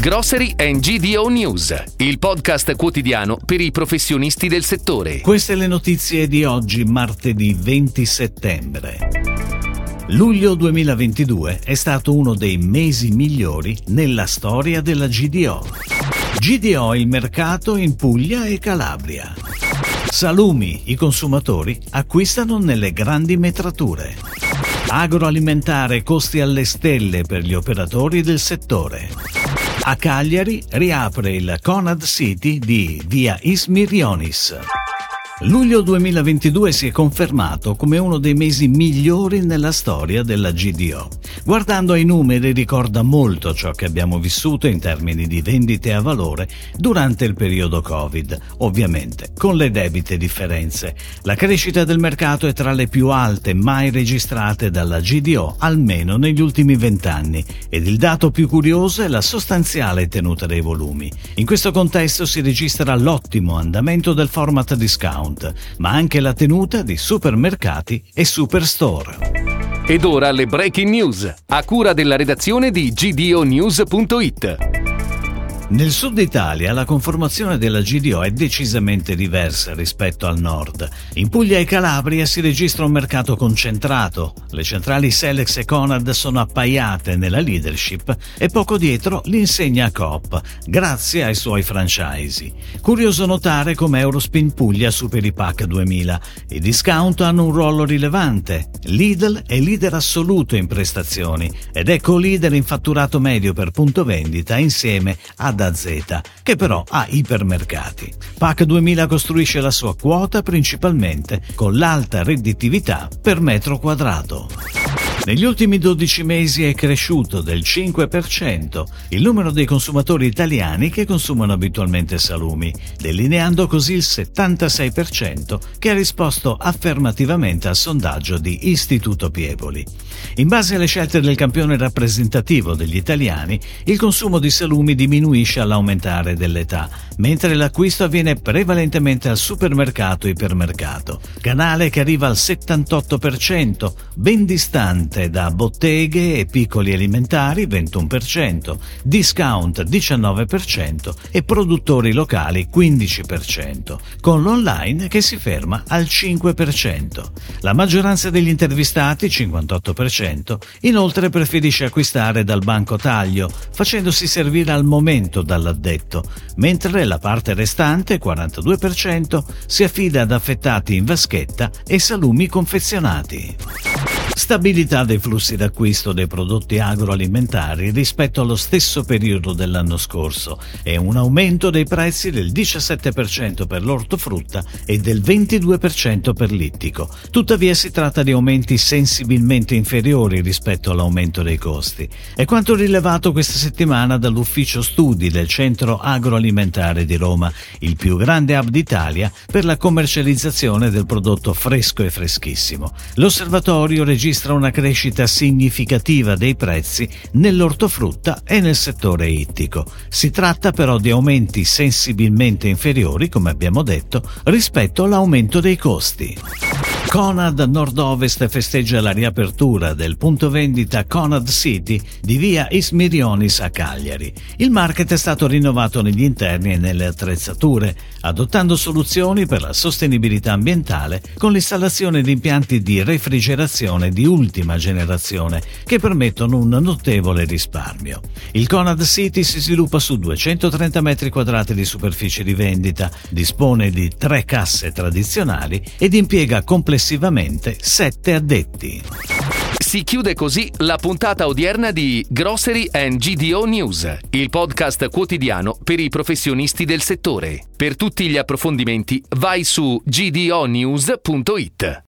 Grocery and GDO News, il podcast quotidiano per i professionisti del settore. Queste le notizie di oggi, martedì 20 settembre. Luglio 2022 è stato uno dei mesi migliori nella storia della GDO. GDO il mercato in Puglia e Calabria. Salumi i consumatori acquistano nelle grandi metrature. Agroalimentare costi alle stelle per gli operatori del settore. A Cagliari riapre il Conad City di via Ismirionis. Luglio 2022 si è confermato come uno dei mesi migliori nella storia della GDO. Guardando ai numeri ricorda molto ciò che abbiamo vissuto in termini di vendite a valore durante il periodo Covid, ovviamente con le debite differenze. La crescita del mercato è tra le più alte mai registrate dalla GDO almeno negli ultimi vent'anni ed il dato più curioso è la sostanziale tenuta dei volumi. In questo contesto si registra l'ottimo andamento del format discount discount, ma anche la tenuta di supermercati e superstore. Ed ora le breaking news, a cura della redazione di gdonews.it. Nel sud Italia la conformazione della GDO è decisamente diversa rispetto al nord. In Puglia e Calabria si registra un mercato concentrato. Le centrali Selex e Conad sono appaiate nella leadership e poco dietro l'insegna Coop, grazie ai suoi franchise. Curioso notare come Eurospin Puglia superi PAC 2000. I discount hanno un ruolo rilevante. Lidl è leader assoluto in prestazioni ed è co-leader in fatturato medio per punto vendita insieme ad da Z, che però ha ipermercati. PAC 2000 costruisce la sua quota principalmente con l'alta redditività per metro quadrato. Negli ultimi 12 mesi è cresciuto del 5% il numero dei consumatori italiani che consumano abitualmente salumi, delineando così il 76% che ha risposto affermativamente al sondaggio di Istituto Piepoli. In base alle scelte del campione rappresentativo degli italiani, il consumo di salumi diminuisce all'aumentare dell'età, mentre l'acquisto avviene prevalentemente al supermercato-ipermercato, canale che arriva al 78%, ben distante proveniente da botteghe e piccoli alimentari 21%, discount 19% e produttori locali 15%, con l'online che si ferma al 5%. La maggioranza degli intervistati, 58%, inoltre preferisce acquistare dal banco taglio, facendosi servire al momento dall'addetto, mentre la parte restante, 42%, si affida ad affettati in vaschetta e salumi confezionati. Stabilità dei flussi d'acquisto dei prodotti agroalimentari rispetto allo stesso periodo dell'anno scorso e un aumento dei prezzi del 17% per l'ortofrutta e del 22% per l'ittico. Tuttavia si tratta di aumenti sensibilmente inferiori rispetto all'aumento dei costi. È quanto rilevato questa settimana dall'ufficio studi del Centro Agroalimentare di Roma, il più grande hub d'Italia per la commercializzazione del prodotto fresco e freschissimo. L'osservatorio registra una crescita significativa dei prezzi nell'ortofrutta e nel settore ittico. Si tratta però di aumenti sensibilmente inferiori, come abbiamo detto, rispetto all'aumento dei costi. Conad Nord-Ovest festeggia la riapertura del punto vendita Conad City di via Ismirionis a Cagliari. Il market è stato rinnovato negli interni e nelle attrezzature, adottando soluzioni per la sostenibilità ambientale con l'installazione di impianti di refrigerazione di ultima generazione che permettono un notevole risparmio. Il Conad City si sviluppa su 230 metri quadrati di superficie di vendita, dispone di tre casse tradizionali ed impiega complessivamente complessivamente 7 addetti. Si chiude così la puntata odierna di Grocery and GDO News, il podcast quotidiano per i professionisti del settore. Per tutti gli approfondimenti vai su gdonews.it.